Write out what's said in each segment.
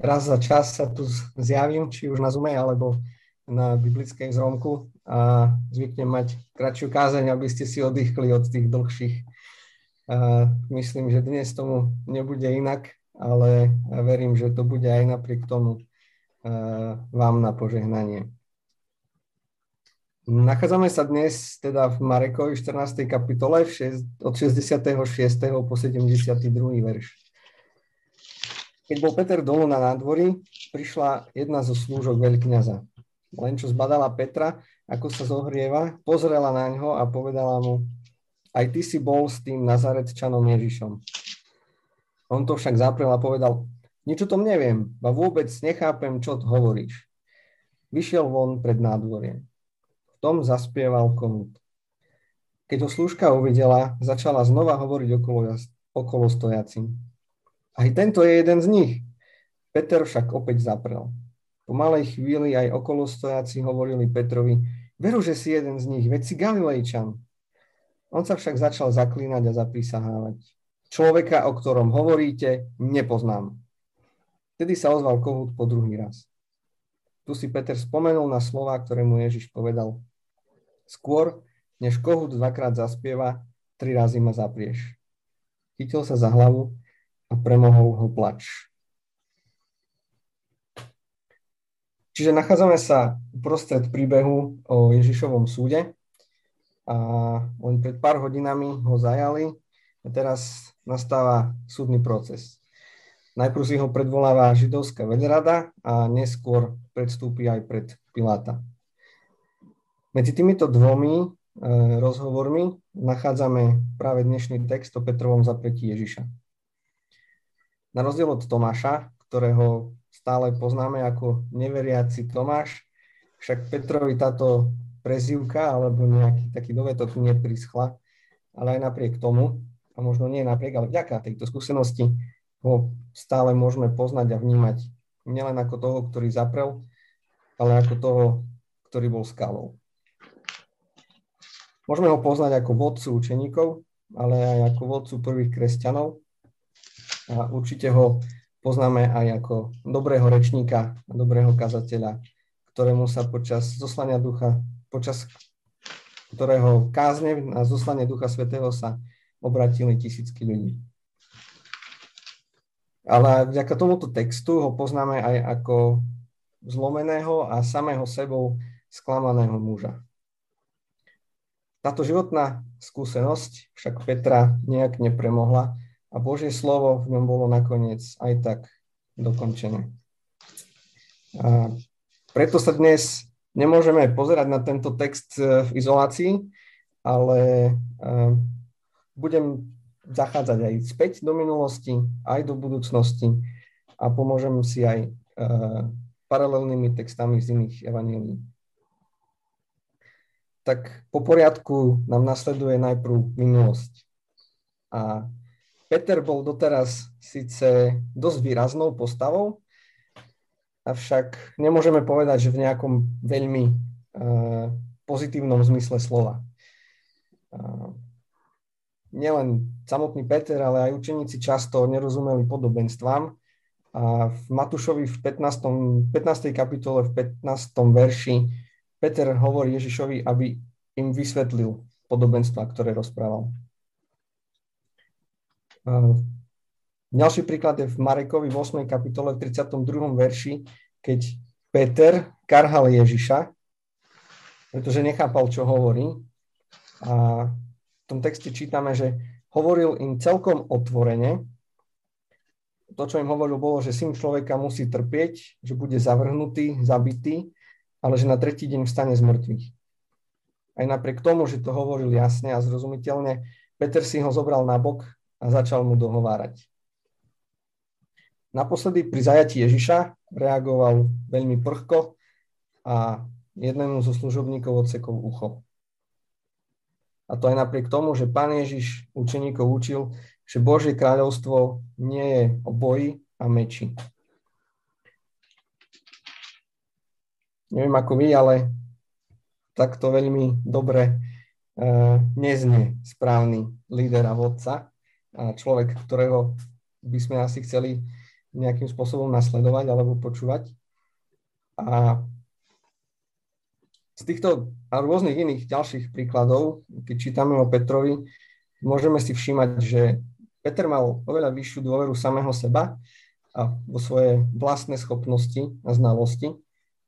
raz za čas sa tu zjavím, či už na Zume, alebo na biblickej zromku a zvyknem mať kratšiu kázeň, aby ste si oddychli od tých dlhších. A myslím, že dnes tomu nebude inak, ale verím, že to bude aj napriek tomu vám na požehnanie. Nachádzame sa dnes teda v Marekovi 14. kapitole od 66. po 72. verš. Keď bol Peter dolu na nádvorí, prišla jedna zo slúžok veľkňaza. Len čo zbadala Petra, ako sa zohrieva, pozrela na ňo a povedala mu, aj ty si bol s tým Nazaretčanom Ježišom. On to však zaprel a povedal, nič o tom neviem, a vôbec nechápem, čo hovoríš. Vyšiel von pred nádvorie tom zaspieval komút. Keď ho slúžka uvidela, začala znova hovoriť okolo, okolo stojacím. Aj tento je jeden z nich. Peter však opäť zaprel. Po malej chvíli aj okolo stojaci hovorili Petrovi, veru, že si jeden z nich, veď si Galilejčan. On sa však začal zaklínať a zaprísahávať. Človeka, o ktorom hovoríte, nepoznám. Vtedy sa ozval kohút po druhý raz. Tu si Peter spomenul na slova, ktoré mu Ježiš povedal. Skôr, než kohút dvakrát zaspieva, tri razy ma zaprieš. Chytil sa za hlavu a premohol ho plač. Čiže nachádzame sa uprostred príbehu o Ježišovom súde a len pred pár hodinami ho zajali a teraz nastáva súdny proces. Najprv si ho predvoláva židovská veľrada a neskôr predstúpi aj pred Piláta. Medzi týmito dvomi e, rozhovormi nachádzame práve dnešný text o Petrovom zapretí Ježiša. Na rozdiel od Tomáša, ktorého stále poznáme ako neveriaci Tomáš, však Petrovi táto prezivka alebo nejaký taký dovetok neprischla, ale aj napriek tomu, a možno nie napriek, ale vďaka tejto skúsenosti ho stále môžeme poznať a vnímať nielen ako toho, ktorý zaprel, ale ako toho, ktorý bol skalou. Môžeme ho poznať ako vodcu učeníkov, ale aj ako vodcu prvých kresťanov. A určite ho poznáme aj ako dobrého rečníka, dobrého kazateľa, ktorému sa počas zoslania ducha, počas ktorého kázne a zoslanie ducha svetého sa obratili tisícky ľudí. Ale vďaka tomuto textu ho poznáme aj ako zlomeného a samého sebou sklamaného muža. Táto životná skúsenosť však Petra nejak nepremohla a Božie slovo v ňom bolo nakoniec aj tak dokončené. A preto sa dnes nemôžeme pozerať na tento text e, v izolácii, ale e, budem zachádzať aj späť do minulosti, aj do budúcnosti a pomôžem si aj e, paralelnými textami z iných evanílií tak po poriadku nám nasleduje najprv minulosť. A Peter bol doteraz síce dosť výraznou postavou, avšak nemôžeme povedať, že v nejakom veľmi uh, pozitívnom zmysle slova. Uh, nielen samotný Peter, ale aj učeníci často nerozumeli podobenstvám. A v Matúšovi v 15. 15. kapitole v 15. verši Peter hovorí Ježišovi, aby im vysvetlil podobenstva, ktoré rozprával. Ďalší príklad je v Marekovi v 8. kapitole v 32. verši, keď Peter karhal Ježiša, pretože nechápal, čo hovorí. A v tom texte čítame, že hovoril im celkom otvorene. To, čo im hovoril, bolo, že syn človeka musí trpieť, že bude zavrhnutý, zabitý ale že na tretí deň vstane z mŕtvych. Aj napriek tomu, že to hovoril jasne a zrozumiteľne, Peter si ho zobral na bok a začal mu dohovárať. Naposledy pri zajatí Ježiša reagoval veľmi prchko a jednému zo služobníkov odsekol ucho. A to aj napriek tomu, že pán Ježiš učeníkov učil, že Božie kráľovstvo nie je o boji a meči, neviem ako vy, ale takto veľmi dobre uh, neznie správny líder a vodca človek, ktorého by sme asi chceli nejakým spôsobom nasledovať alebo počúvať. A z týchto a rôznych iných ďalších príkladov, keď čítame o Petrovi, môžeme si všímať, že Peter mal oveľa vyššiu dôveru samého seba a vo svoje vlastné schopnosti a znalosti,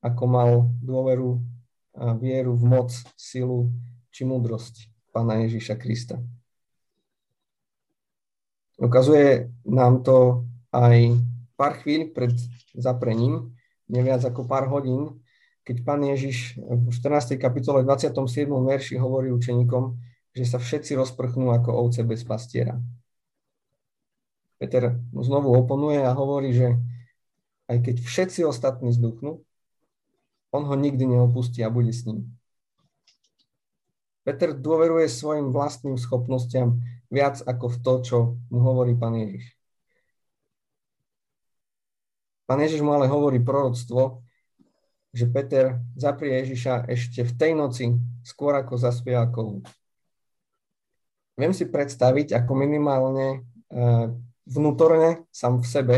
ako mal dôveru a vieru v moc, silu či múdrosť Pána Ježíša Krista. Ukazuje nám to aj pár chvíľ pred zaprením, neviac ako pár hodín, keď pán Ježiš v 14. kapitole 27. verši hovorí učeníkom, že sa všetci rozprchnú ako ovce bez pastiera. Peter znovu oponuje a hovorí, že aj keď všetci ostatní zduchnú, on ho nikdy neopustí a bude s ním. Peter dôveruje svojim vlastným schopnostiam viac ako v to, čo mu hovorí pán Ježiš. Pán Ježiš mu ale hovorí proroctvo, že Peter zaprie Ježiša ešte v tej noci, skôr ako zaspieva kohút. Viem si predstaviť, ako minimálne eh, vnútorne, sám v sebe,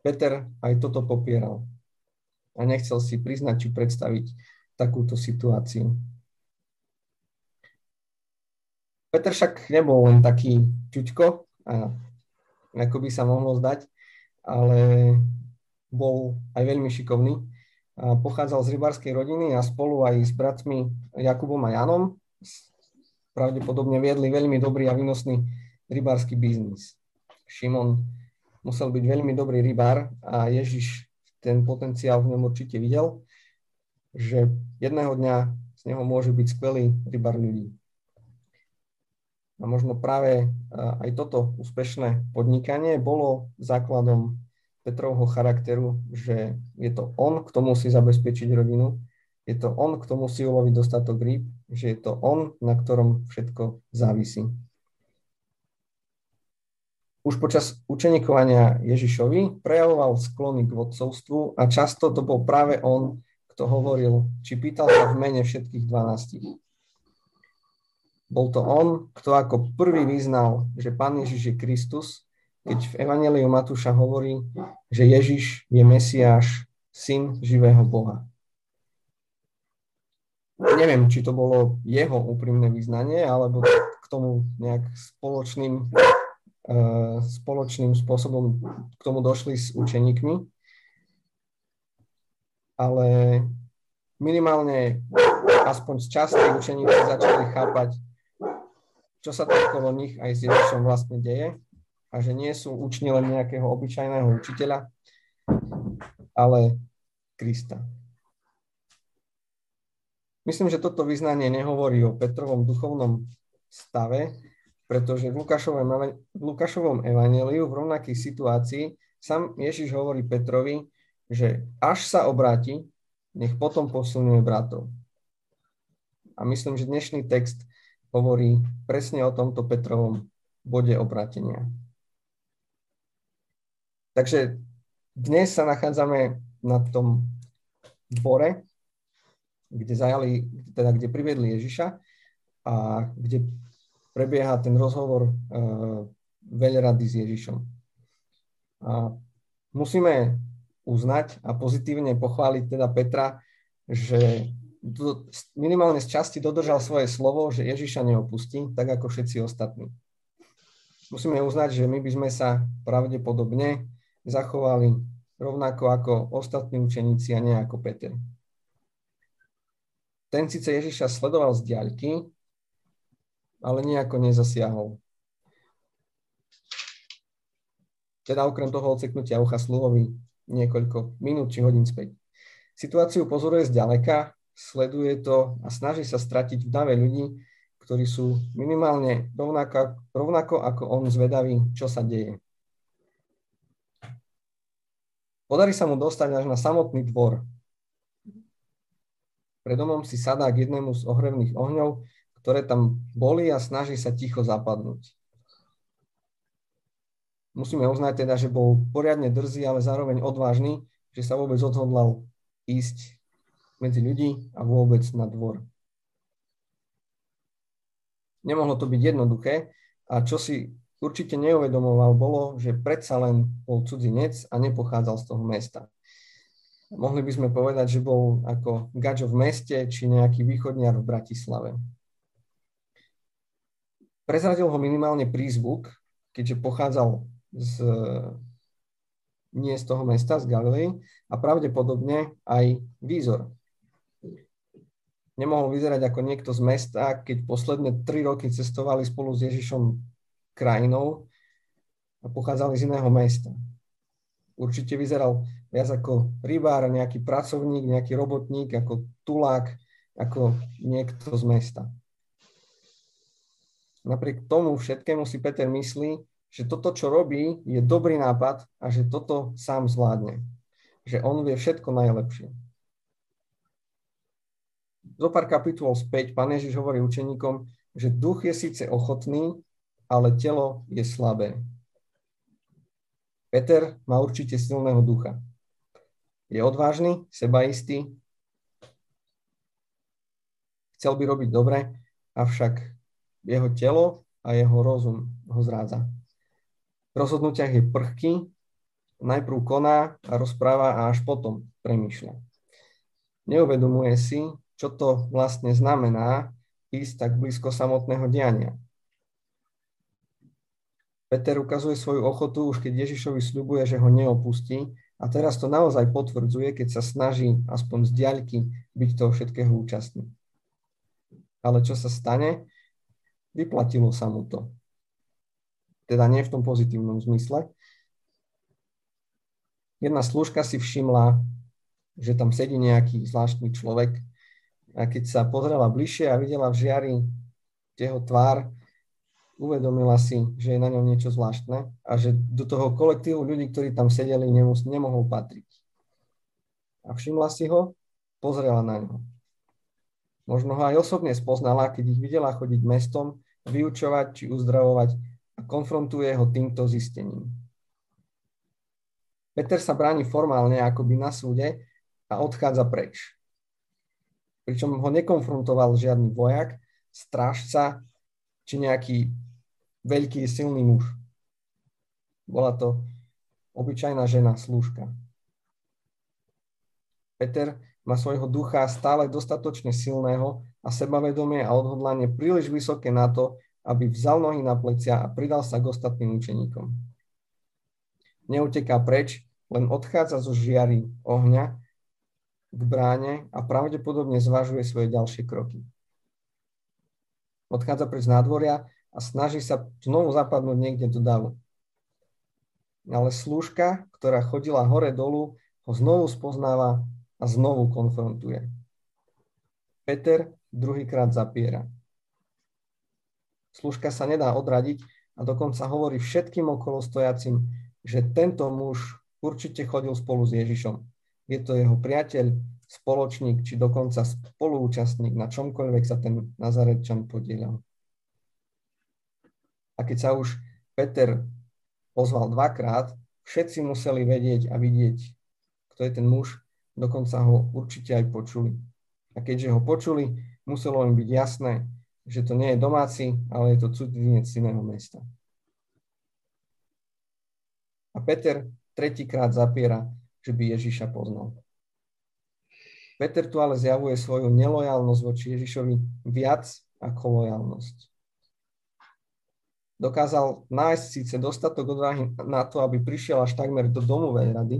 Peter aj toto popieral. A nechcel si priznať či predstaviť takúto situáciu. Peter však nebol len taký ťuťko, ako by sa mohlo zdať, ale bol aj veľmi šikovný. A pochádzal z rybárskej rodiny a spolu aj s bratmi Jakubom a Janom pravdepodobne viedli veľmi dobrý a výnosný rybársky biznis. Šimon musel byť veľmi dobrý rybár a Ježiš ten potenciál v ňom určite videl, že jedného dňa z neho môže byť skvelý rybár ľudí. A možno práve aj toto úspešné podnikanie bolo základom Petrovho charakteru, že je to on, kto musí zabezpečiť rodinu, je to on, kto musí uloviť dostatok rýb, že je to on, na ktorom všetko závisí. Už počas učenikovania Ježišovi prejavoval sklony k vodcovstvu a často to bol práve on, kto hovoril, či pýtal sa v mene všetkých dvanástich. Bol to on, kto ako prvý vyznal, že Pán Ježiš je Kristus, keď v Evangeliu Matúša hovorí, že Ježiš je Mesiáš, syn živého Boha. Neviem, či to bolo jeho úprimné vyznanie, alebo k tomu nejak spoločným, uh, spoločným spôsobom k tomu došli s učeníkmi. Ale minimálne aspoň z časti učeníci začali chápať, čo sa to okolo nich aj s Ježišom vlastne deje a že nie sú učni len nejakého obyčajného učiteľa, ale Krista. Myslím, že toto vyznanie nehovorí o Petrovom duchovnom stave, pretože v Lukášovom, v Lukášovom evaneliu v rovnakej situácii sám Ježiš hovorí Petrovi, že až sa obráti, nech potom posilňuje bratov. A myslím, že dnešný text hovorí presne o tomto Petrovom bode obratenia. Takže dnes sa nachádzame na tom dvore, kde zajali, teda kde priviedli Ježiša a kde prebieha ten rozhovor uh, veľrady s Ježišom. A musíme uznať a pozitívne pochváliť teda Petra, že do, minimálne z časti dodržal svoje slovo, že Ježiša neopustí, tak ako všetci ostatní. Musíme uznať, že my by sme sa pravdepodobne zachovali rovnako ako ostatní učeníci a nie ako Peter. Ten síce Ježiša sledoval z diaľky, ale nejako nezasiahol. Teda okrem toho odseknutia ucha sluhovi niekoľko minút či hodín späť. Situáciu pozoruje zďaleka, sleduje to a snaží sa stratiť v dave ľudí, ktorí sú minimálne rovnako, rovnako ako on zvedaví, čo sa deje. Podarí sa mu dostať až na samotný dvor. Pred domom si sadá k jednému z ohrevných ohňov, ktoré tam boli a snaží sa ticho zapadnúť. Musíme uznať teda, že bol poriadne drzý, ale zároveň odvážny, že sa vôbec odhodlal ísť medzi ľudí a vôbec na dvor. Nemohlo to byť jednoduché a čo si určite neuvedomoval, bolo, že predsa len bol cudzinec a nepochádzal z toho mesta. Mohli by sme povedať, že bol ako gačo v meste či nejaký východniar v Bratislave. Prezradil ho minimálne prízvuk, keďže pochádzal z, nie z toho mesta, z Galilei, a pravdepodobne aj výzor. Nemohol vyzerať ako niekto z mesta, keď posledné tri roky cestovali spolu s Ježišom krajinou a pochádzali z iného mesta. Určite vyzeral viac ako rybár, nejaký pracovník, nejaký robotník, ako tulák, ako niekto z mesta. Napriek tomu všetkému si Peter myslí, že toto, čo robí, je dobrý nápad a že toto sám zvládne. Že on vie všetko najlepšie. Zo pár kapitol späť pán Ježiš hovorí učeníkom, že duch je síce ochotný, ale telo je slabé. Peter má určite silného ducha. Je odvážny, sebaistý, chcel by robiť dobre, avšak jeho telo a jeho rozum ho zrádza. V rozhodnutiach je prchký, najprv koná a rozpráva a až potom premýšľa. Neuvedomuje si, čo to vlastne znamená ísť tak blízko samotného diania. Peter ukazuje svoju ochotu už keď Ježišovi sľubuje, že ho neopustí a teraz to naozaj potvrdzuje, keď sa snaží aspoň z diaľky byť toho všetkého účastný. Ale čo sa stane? Vyplatilo sa mu to. Teda nie v tom pozitívnom zmysle. Jedna služka si všimla, že tam sedí nejaký zvláštny človek a keď sa pozrela bližšie a videla v žiari jeho tvár, uvedomila si, že je na ňom niečo zvláštne a že do toho kolektívu ľudí, ktorí tam sedeli, nemus, nemohol patriť. A všimla si ho, pozrela na ňo. Možno ho aj osobne spoznala, keď ich videla chodiť mestom, vyučovať či uzdravovať a konfrontuje ho týmto zistením. Peter sa bráni formálne akoby na súde a odchádza preč. Pričom ho nekonfrontoval žiadny vojak, strážca či nejaký veľký, silný muž. Bola to obyčajná žena, slúžka. Peter má svojho ducha stále dostatočne silného a sebavedomie a odhodlanie príliš vysoké na to, aby vzal nohy na plecia a pridal sa k ostatným učeníkom. Neuteká preč, len odchádza zo žiary ohňa k bráne a pravdepodobne zvažuje svoje ďalšie kroky. Odchádza preč z nádvoria a snaží sa znovu zapadnúť niekde do davu. Ale slúžka, ktorá chodila hore-dolu, ho znovu spoznáva a znovu konfrontuje. Peter druhýkrát zapiera. Služka sa nedá odradiť a dokonca hovorí všetkým okolostojacim, že tento muž určite chodil spolu s Ježišom. Je to jeho priateľ, spoločník či dokonca spoluúčastník na čomkoľvek sa ten Nazaretčan podielal. A keď sa už Peter ozval dvakrát, všetci museli vedieť a vidieť, kto je ten muž, dokonca ho určite aj počuli. A keďže ho počuli, muselo im byť jasné, že to nie je domáci, ale je to cudzinec z iného mesta. A Peter tretíkrát zapiera, že by Ježiša poznal. Peter tu ale zjavuje svoju nelojalnosť voči Ježišovi viac ako lojalnosť dokázal nájsť síce dostatok odvahy na to, aby prišiel až takmer do domovej rady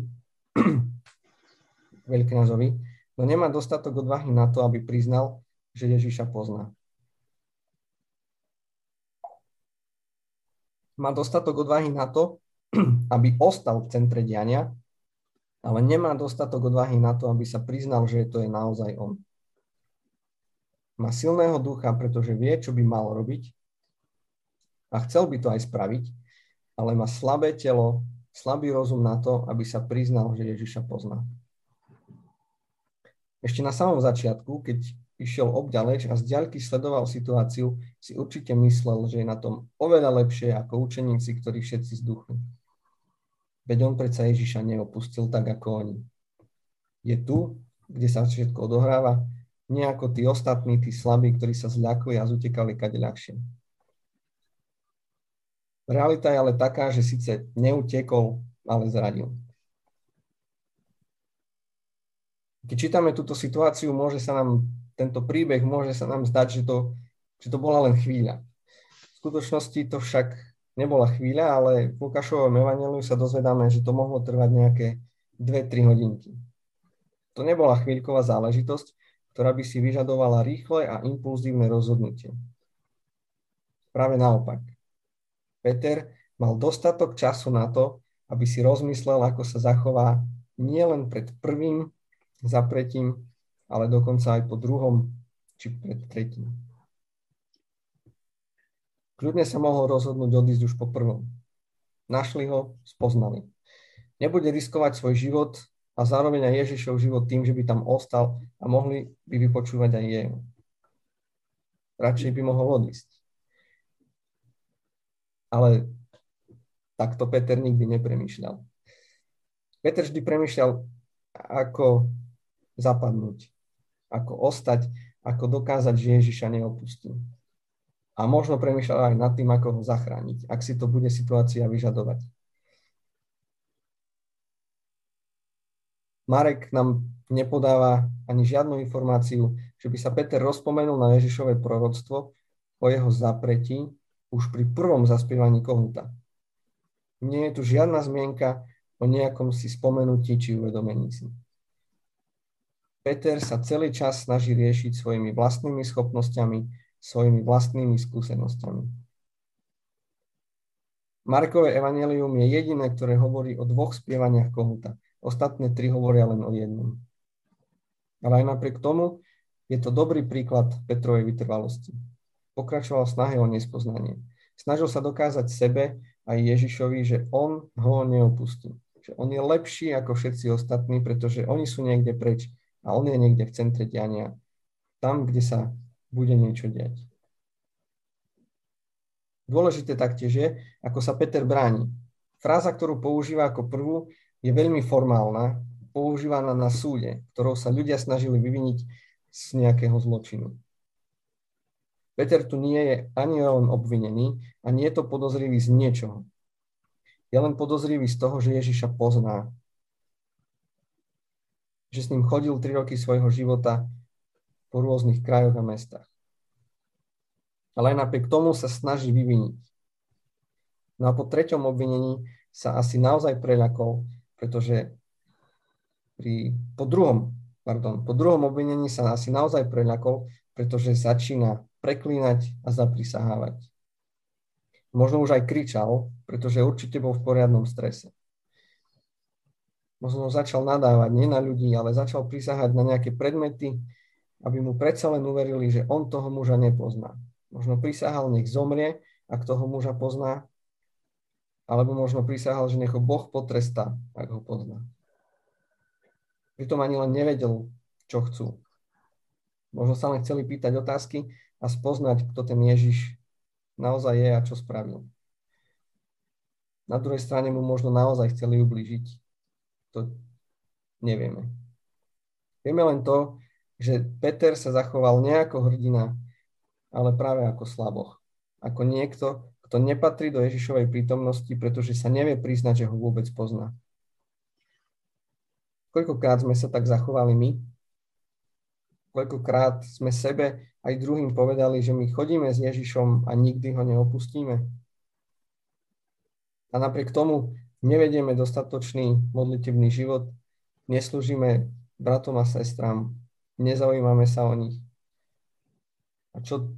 veľkňazovi, no nemá dostatok odvahy na to, aby priznal, že Ježiša pozná. Má dostatok odvahy na to, aby ostal v centre diania, ale nemá dostatok odvahy na to, aby sa priznal, že to je naozaj on. Má silného ducha, pretože vie, čo by mal robiť a chcel by to aj spraviť, ale má slabé telo, slabý rozum na to, aby sa priznal, že Ježiša pozná. Ešte na samom začiatku, keď išiel obďaleč a z ďalky sledoval situáciu, si určite myslel, že je na tom oveľa lepšie ako učeníci, ktorí všetci zduchli. Veď on predsa Ježiša neopustil tak ako oni. Je tu, kde sa všetko odohráva, nie ako tí ostatní, tí slabí, ktorí sa zľakli a zutekali kade ľahšie. Realita je ale taká, že síce neutekol, ale zradil. Keď čítame túto situáciu, môže sa nám tento príbeh, môže sa nám zdať, že to, že to bola len chvíľa. V skutočnosti to však nebola chvíľa, ale v Lukášovom evaneliu sa dozvedáme, že to mohlo trvať nejaké 2-3 hodinky. To nebola chvíľková záležitosť, ktorá by si vyžadovala rýchle a impulzívne rozhodnutie. Práve naopak. Peter mal dostatok času na to, aby si rozmyslel, ako sa zachová nielen pred prvým zapretím, ale dokonca aj po druhom či pred tretím. Kľudne sa mohol rozhodnúť odísť už po prvom. Našli ho, spoznali. Nebude riskovať svoj život a zároveň aj Ježišov život tým, že by tam ostal a mohli by vypočúvať aj jeho. Radšej by mohol odísť. Ale takto Peter nikdy nepremýšľal. Peter vždy premýšľal, ako zapadnúť, ako ostať, ako dokázať, že Ježiša neopustí. A možno premýšľať aj nad tým, ako ho zachrániť, ak si to bude situácia vyžadovať. Marek nám nepodáva ani žiadnu informáciu, že by sa Peter rozpomenul na Ježišové proroctvo o jeho zapretí už pri prvom zaspievaní kohúta. Nie je tu žiadna zmienka o nejakom si spomenutí či uvedomení si. Peter sa celý čas snaží riešiť svojimi vlastnými schopnosťami, svojimi vlastnými skúsenosťami. Markové evanelium je jediné, ktoré hovorí o dvoch spievaniach kohuta. Ostatné tri hovoria len o jednom. Ale aj napriek tomu je to dobrý príklad Petrovej vytrvalosti. Pokračoval v snahe o nespoznanie. Snažil sa dokázať sebe aj Ježišovi, že on ho neopustí. Že on je lepší ako všetci ostatní, pretože oni sú niekde preč a on je niekde v centre diania, tam, kde sa bude niečo diať. Dôležité taktiež je, ako sa Peter bráni. Fráza, ktorú používa ako prvú, je veľmi formálna, používaná na súde, ktorou sa ľudia snažili vyviniť z nejakého zločinu. Peter tu nie je ani len obvinený, ani je to podozrivý z niečoho. Je len podozrivý z toho, že Ježiša pozná že s ním chodil 3 roky svojho života po rôznych krajoch a mestách. Ale aj napriek tomu sa snaží vyviniť. No a po treťom obvinení sa asi naozaj preľakol, pretože pri, po, druhom, pardon, po druhom obvinení sa asi naozaj preľakol, pretože začína preklínať a zaprisahávať. Možno už aj kričal, pretože určite bol v poriadnom strese možno začal nadávať nie na ľudí, ale začal prisahať na nejaké predmety, aby mu predsa len uverili, že on toho muža nepozná. Možno prisahal, nech zomrie, ak toho muža pozná, alebo možno prisahal, že nech ho Boh potrestá, ak ho pozná. Pritom ani len nevedel, čo chcú. Možno sa len chceli pýtať otázky a spoznať, kto ten Ježiš naozaj je a čo spravil. Na druhej strane mu možno naozaj chceli ublížiť to nevieme. Vieme len to, že Peter sa zachoval nie ako hrdina, ale práve ako slaboch. Ako niekto, kto nepatrí do Ježišovej prítomnosti, pretože sa nevie priznať, že ho vôbec pozná. Koľkokrát sme sa tak zachovali my? Koľkokrát sme sebe aj druhým povedali, že my chodíme s Ježišom a nikdy ho neopustíme? A napriek tomu nevedieme dostatočný modlitebný život, neslúžime bratom a sestram, nezaujímame sa o nich. A čo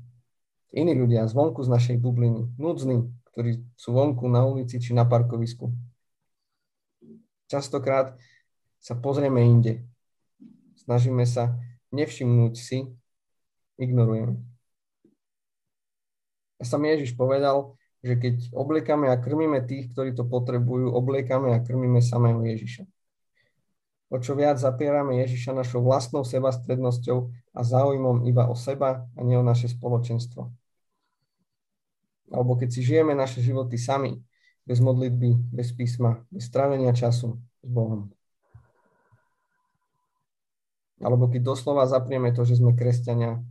iní ľudia zvonku z našej bubliny, núdzni, ktorí sú vonku na ulici či na parkovisku. Častokrát sa pozrieme inde. Snažíme sa nevšimnúť si, ignorujeme. A sam Ježiš povedal, že keď obliekame a krmíme tých, ktorí to potrebujú, obliekame a krmíme samého Ježiša. O čo viac zapierame Ježiša našou vlastnou sebastrednosťou a záujmom iba o seba a nie o naše spoločenstvo. Alebo keď si žijeme naše životy sami, bez modlitby, bez písma, bez strávenia času s Bohom. Alebo keď doslova zaprieme to, že sme kresťania,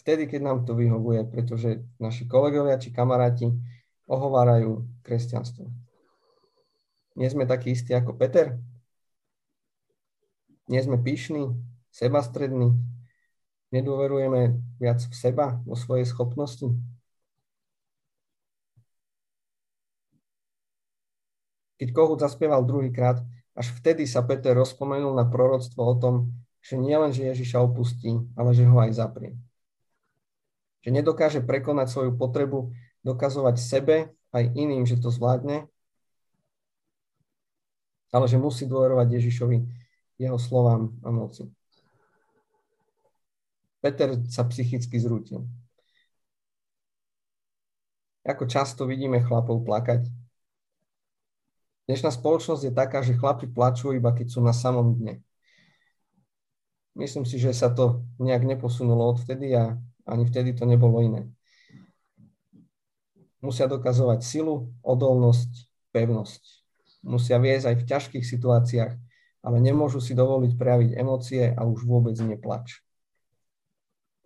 vtedy, keď nám to vyhovuje, pretože naši kolegovia či kamaráti ohovárajú kresťanstvo. Nie sme takí istí ako Peter? Nie sme pyšní, sebastrední? Nedôverujeme viac v seba, vo svojej schopnosti? Keď Kohut zaspieval druhýkrát, až vtedy sa Peter rozpomenul na proroctvo o tom, že nielen, že Ježiša opustí, ale že ho aj zaprie. Že nedokáže prekonať svoju potrebu dokazovať sebe aj iným, že to zvládne, ale že musí dôverovať Ježišovi, jeho slovám a moci. Peter sa psychicky zrútil. Ako často vidíme chlapov plakať. Dnešná spoločnosť je taká, že chlapi plačú iba keď sú na samom dne. Myslím si, že sa to nejak neposunulo odvtedy a ani vtedy to nebolo iné. Musia dokazovať silu, odolnosť, pevnosť. Musia viesť aj v ťažkých situáciách, ale nemôžu si dovoliť prejaviť emócie a už vôbec neplač.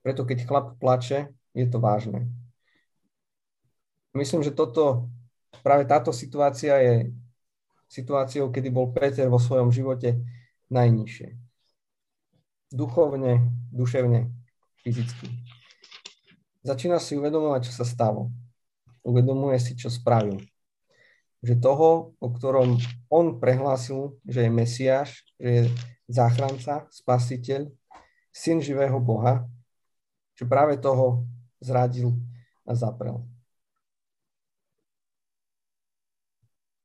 Preto keď chlap plače, je to vážne. Myslím, že toto, práve táto situácia je situáciou, kedy bol Peter vo svojom živote najnižšie. Duchovne, duševne, fyzicky. Začína si uvedomovať, čo sa stalo uvedomuje si, čo spravil. Že toho, o ktorom on prehlásil, že je Mesiáš, že je záchranca, spasiteľ, syn živého Boha, že práve toho zradil a zaprel.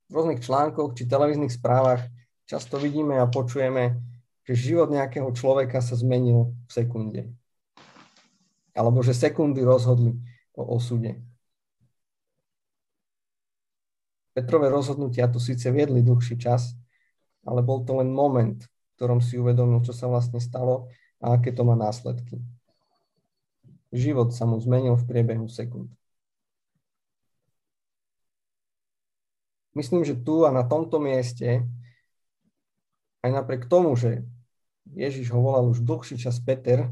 V rôznych článkoch či televíznych správach často vidíme a počujeme, že život nejakého človeka sa zmenil v sekunde. Alebo že sekundy rozhodli o osude. Petrové rozhodnutia tu síce viedli dlhší čas, ale bol to len moment, v ktorom si uvedomil, čo sa vlastne stalo a aké to má následky. Život sa mu zmenil v priebehu sekúnd. Myslím, že tu a na tomto mieste, aj napriek tomu, že Ježiš ho volal už dlhší čas Peter,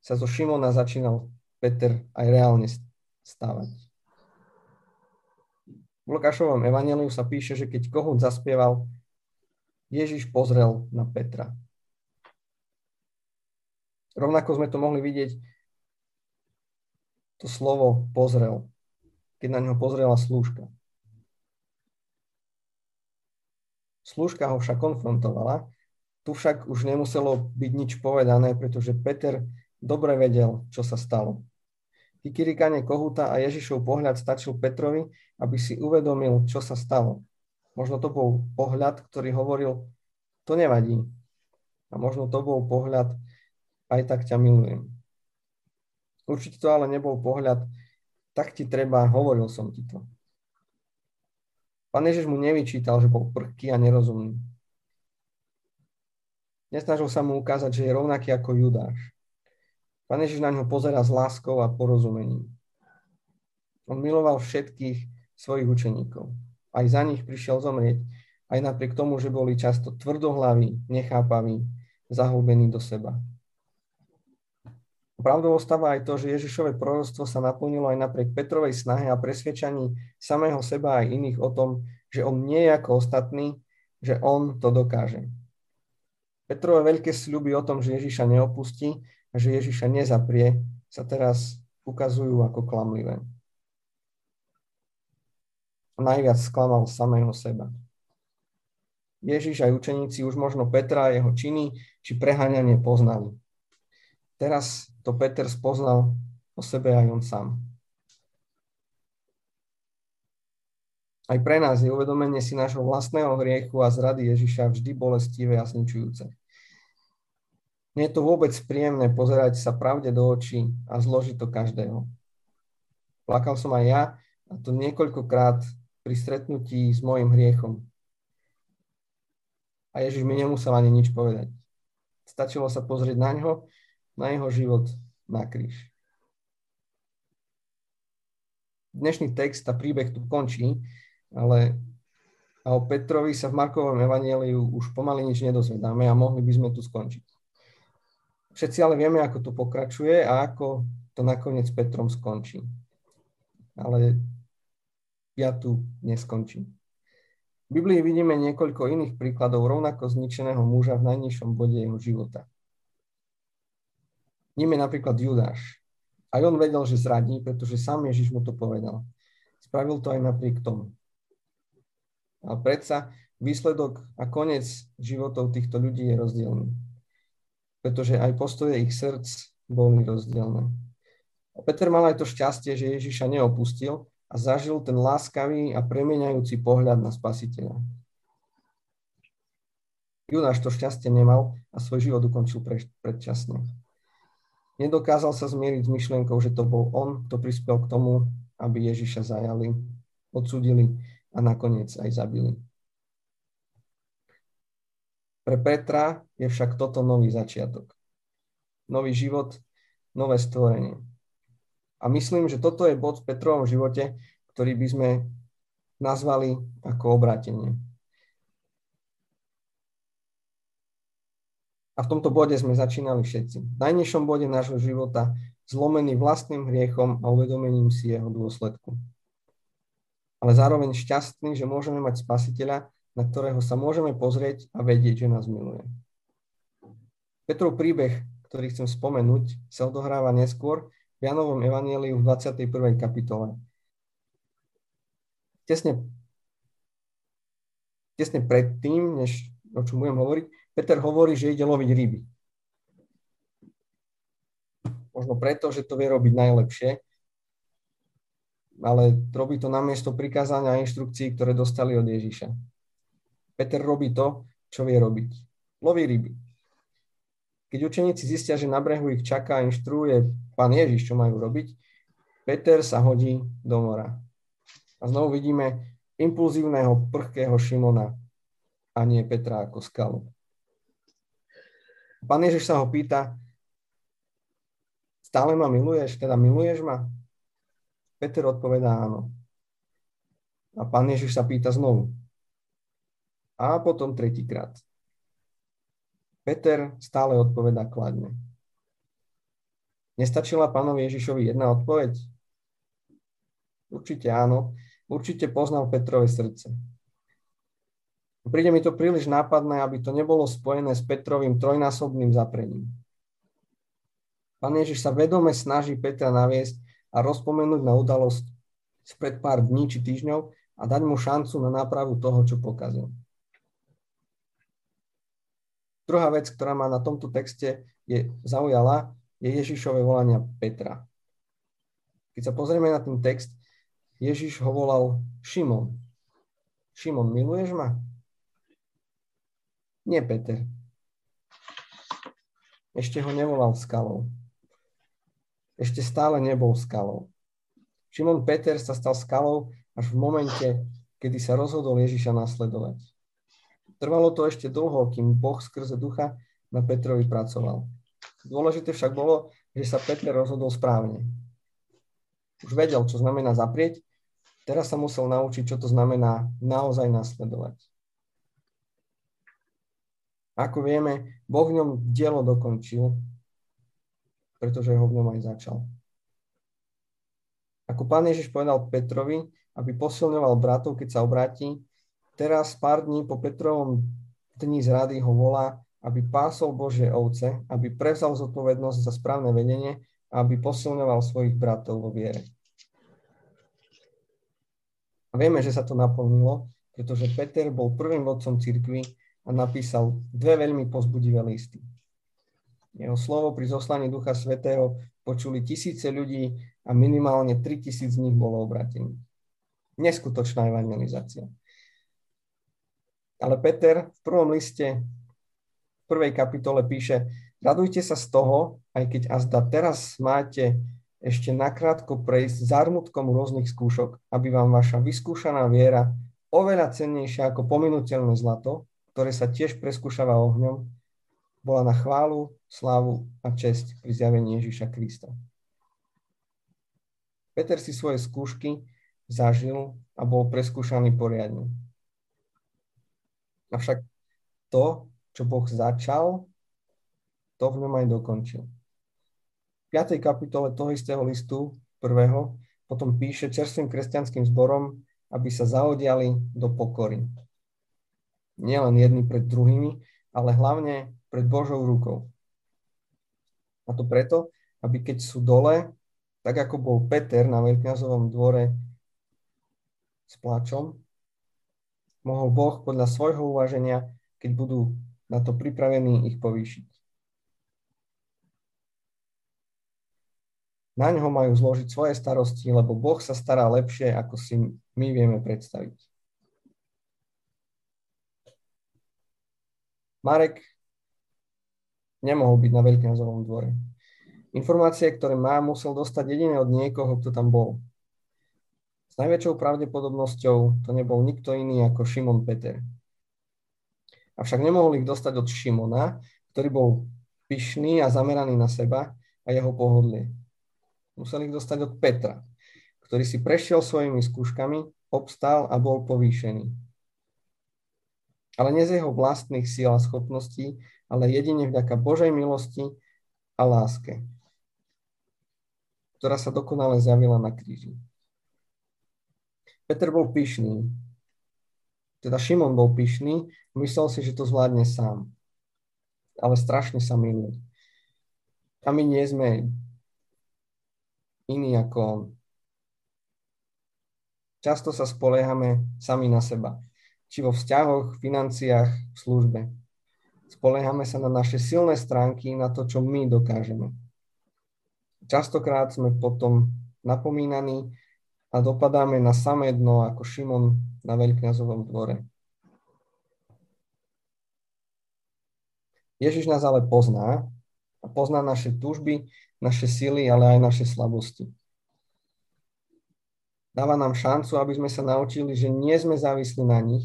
sa zo Šimona začínal Peter aj reálne stávať. V Lukášovom evaneliu sa píše, že keď Kohút zaspieval, Ježiš pozrel na Petra. Rovnako sme to mohli vidieť to slovo pozrel, keď na ňo pozrela slúžka. Slúžka ho však konfrontovala, tu však už nemuselo byť nič povedané, pretože Peter dobre vedel, čo sa stalo. Kikirikanie kohúta a Ježišov pohľad stačil Petrovi, aby si uvedomil, čo sa stalo. Možno to bol pohľad, ktorý hovoril, to nevadí. A možno to bol pohľad, aj tak ťa milujem. Určite to ale nebol pohľad, tak ti treba, hovoril som ti to. Pán Ježiš mu nevyčítal, že bol prchký a nerozumný. Nesnažil sa mu ukázať, že je rovnaký ako Judáš. Pán Ježiš na ňo pozera s láskou a porozumením. On miloval všetkých svojich učeníkov. Aj za nich prišiel zomrieť, aj napriek tomu, že boli často tvrdohlaví, nechápaví, zahlbení do seba. Pravdou ostáva aj to, že Ježišové proroctvo sa naplnilo aj napriek Petrovej snahe a presvedčaní samého seba aj iných o tom, že on nie je ako ostatný, že on to dokáže. Petrové veľké sľuby o tom, že Ježiša neopustí, a že Ježiša nezaprie, sa teraz ukazujú ako klamlivé. Najviac sklamal samého seba. Ježiš aj učeníci už možno Petra a jeho činy či preháňanie poznali. Teraz to Peter spoznal o sebe aj on sám. Aj pre nás je uvedomenie si nášho vlastného hriechu a zrady Ježiša vždy bolestivé a zničujúce. Nie je to vôbec príjemné pozerať sa pravde do očí a zložiť to každého. Plakal som aj ja, a to niekoľkokrát pri stretnutí s mojim hriechom. A Ježiš mi nemusel ani nič povedať. Stačilo sa pozrieť na ňo, na jeho život na kríž. Dnešný text a príbeh tu končí, ale a o Petrovi sa v Markovom evaneliu už pomaly nič nedozvedáme a mohli by sme tu skončiť. Všetci ale vieme, ako to pokračuje a ako to nakoniec Petrom skončí. Ale tu neskončí. V Biblii vidíme niekoľko iných príkladov rovnako zničeného muža v najnižšom bode jeho života. Ním napríklad Judáš. Aj on vedel, že zradí, pretože sám Ježiš mu to povedal. Spravil to aj napriek tomu. A predsa výsledok a koniec životov týchto ľudí je rozdielný. Pretože aj postoje ich srdc boli rozdielne. Peter mal aj to šťastie, že Ježiša neopustil a zažil ten láskavý a premieňajúci pohľad na spasiteľa. Judáš to šťastie nemal a svoj život ukončil pre, predčasne. Nedokázal sa zmieriť s myšlienkou, že to bol on, kto prispel k tomu, aby Ježiša zajali, odsudili a nakoniec aj zabili. Pre Petra je však toto nový začiatok. Nový život, nové stvorenie. A myslím, že toto je bod v Petrovom živote, ktorý by sme nazvali ako obratenie. A v tomto bode sme začínali všetci. V najnižšom bode nášho života, zlomený vlastným hriechom a uvedomením si jeho dôsledku. Ale zároveň šťastný, že môžeme mať spasiteľa, na ktorého sa môžeme pozrieť a vedieť, že nás miluje. Petrov príbeh, ktorý chcem spomenúť, sa odohráva neskôr v Janovom evanieliu v 21. kapitole. Tesne, tesne predtým, než o čom budem hovoriť, Peter hovorí, že ide loviť ryby. Možno preto, že to vie robiť najlepšie, ale robí to namiesto prikázania a inštrukcií, ktoré dostali od Ježiša. Peter robí to, čo vie robiť. Loví ryby. Keď učeníci zistia, že na brehu ich čaká a inštruuje pán Ježiš, čo majú robiť, Peter sa hodí do mora. A znovu vidíme impulzívneho, prchkého Šimona a nie Petra ako skalu. Pán Ježiš sa ho pýta, stále ma miluješ, teda miluješ ma? Peter odpovedá áno. A pán Ježiš sa pýta znovu. A potom tretíkrát. Peter stále odpovedá kladne. Nestačila pánovi Ježišovi jedna odpoveď? Určite áno. Určite poznal Petrové srdce. Príde mi to príliš nápadné, aby to nebolo spojené s Petrovým trojnásobným zaprením. Pán Ježiš sa vedome snaží Petra naviesť a rozpomenúť na udalosť spred pár dní či týždňov a dať mu šancu na nápravu toho, čo pokazil. Druhá vec, ktorá ma na tomto texte je, zaujala, je Ježišové volania Petra. Keď sa pozrieme na ten text, Ježiš ho volal Šimon. Šimon, miluješ ma? Nie Peter. Ešte ho nevolal skalou. Ešte stále nebol skalou. Šimon Peter sa stal skalou až v momente, kedy sa rozhodol Ježiša nasledovať. Trvalo to ešte dlho, kým Boh skrze ducha na Petrovi pracoval. Dôležité však bolo, že sa Peter rozhodol správne. Už vedel, čo znamená zaprieť, teraz sa musel naučiť, čo to znamená naozaj nasledovať. Ako vieme, Boh v ňom dielo dokončil, pretože ho v ňom aj začal. Ako pán Ježiš povedal Petrovi, aby posilňoval bratov, keď sa obráti, Teraz pár dní po Petrovom dni zrady ho volá, aby pásol Božie ovce, aby prevzal zodpovednosť za správne vedenie a aby posilňoval svojich bratov vo viere. A vieme, že sa to naplnilo, pretože Peter bol prvým vodcom cirkvi a napísal dve veľmi pozbudivé listy. Jeho slovo pri zoslaní Ducha Svetého počuli tisíce ľudí a minimálne 3000 z nich bolo obratených. Neskutočná evangelizácia. Ale Peter v prvom liste, v prvej kapitole píše, radujte sa z toho, aj keď azda teraz máte ešte nakrátko prejsť zármutkom rôznych skúšok, aby vám vaša vyskúšaná viera, oveľa cennejšia ako pominuteľné zlato, ktoré sa tiež preskúšava ohňom, bola na chválu, slávu a česť pri zjavení Ježíša Krista. Peter si svoje skúšky zažil a bol preskúšaný poriadne. Avšak to, čo Boh začal, to v ňom aj dokončil. V 5. kapitole toho istého listu, prvého, potom píše čerstvým kresťanským zborom aby sa zaodiali do pokory. Nielen jedni pred druhými, ale hlavne pred Božou rukou. A to preto, aby keď sú dole, tak ako bol Peter na veľkňazovom dvore s pláčom, mohol Boh podľa svojho uvaženia, keď budú na to pripravení, ich povýšiť. Na ňo majú zložiť svoje starosti, lebo Boh sa stará lepšie, ako si my vieme predstaviť. Marek nemohol byť na veľkňazovom dvore. Informácie, ktoré má, musel dostať jedine od niekoho, kto tam bol. Najväčšou pravdepodobnosťou to nebol nikto iný ako Šimon Peter. Avšak nemohol ich dostať od Šimona, ktorý bol pyšný a zameraný na seba a jeho pohodlie. Museli ich dostať od Petra, ktorý si prešiel svojimi skúškami, obstal a bol povýšený. Ale nie z jeho vlastných síl a schopností, ale jedine vďaka Božej milosti a láske, ktorá sa dokonale zjavila na kríži. Peter bol pyšný, teda Šimon bol pyšný, myslel si, že to zvládne sám. Ale strašne sa milil. A my nie sme iný ako on. Často sa spoliehame sami na seba, či vo vzťahoch, financiách, v službe. Spoliehame sa na naše silné stránky, na to, čo my dokážeme. Častokrát sme potom napomínaní a dopadáme na samé dno ako Šimon na veľkňazovom dvore. Ježiš nás ale pozná a pozná naše túžby, naše sily, ale aj naše slabosti. Dáva nám šancu, aby sme sa naučili, že nie sme závislí na nich,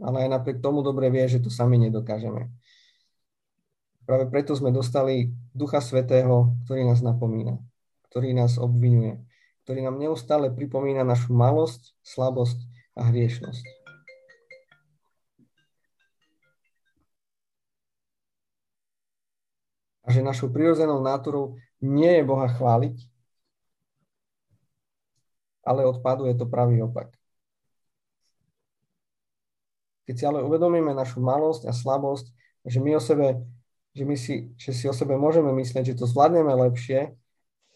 ale aj napriek tomu dobre vie, že to sami nedokážeme. Práve preto sme dostali Ducha Svetého, ktorý nás napomína, ktorý nás obvinuje, ktorý nám neustále pripomína našu malosť, slabosť a hriešnosť. a že našou prirodzenou náturou nie je Boha chváliť, ale odpadu je to pravý opak. Keď si ale uvedomíme našu malosť a slabosť, že my, o sebe, že, my si, že si o sebe môžeme myslieť, že to zvládneme lepšie,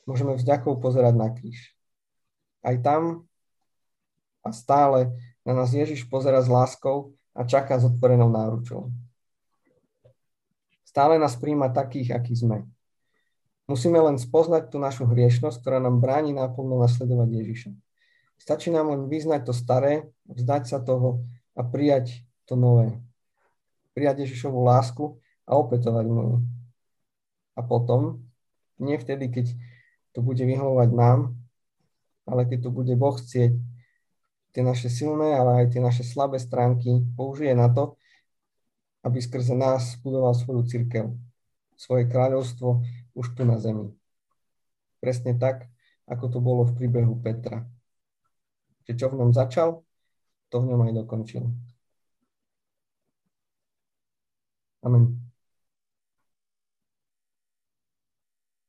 môžeme vzďakou pozerať na kríž. Aj tam a stále na nás Ježiš pozera s láskou a čaká s otvorenou náručou. Stále nás príjma takých, akí sme. Musíme len spoznať tú našu hriešnosť, ktorá nám bráni náplno nasledovať Ježiša. Stačí nám len vyznať to staré, vzdať sa toho a prijať to nové. Prijať Ježišovú lásku a opätovať mu A potom, nie vtedy, keď to bude vyhovovať nám, ale keď to bude Boh chcieť, tie naše silné, ale aj tie naše slabé stránky použije na to, aby skrze nás budoval svoju církev, svoje kráľovstvo už tu na zemi. Presne tak, ako to bolo v príbehu Petra. Že čo v ňom začal, to v ňom aj dokončil. Amen.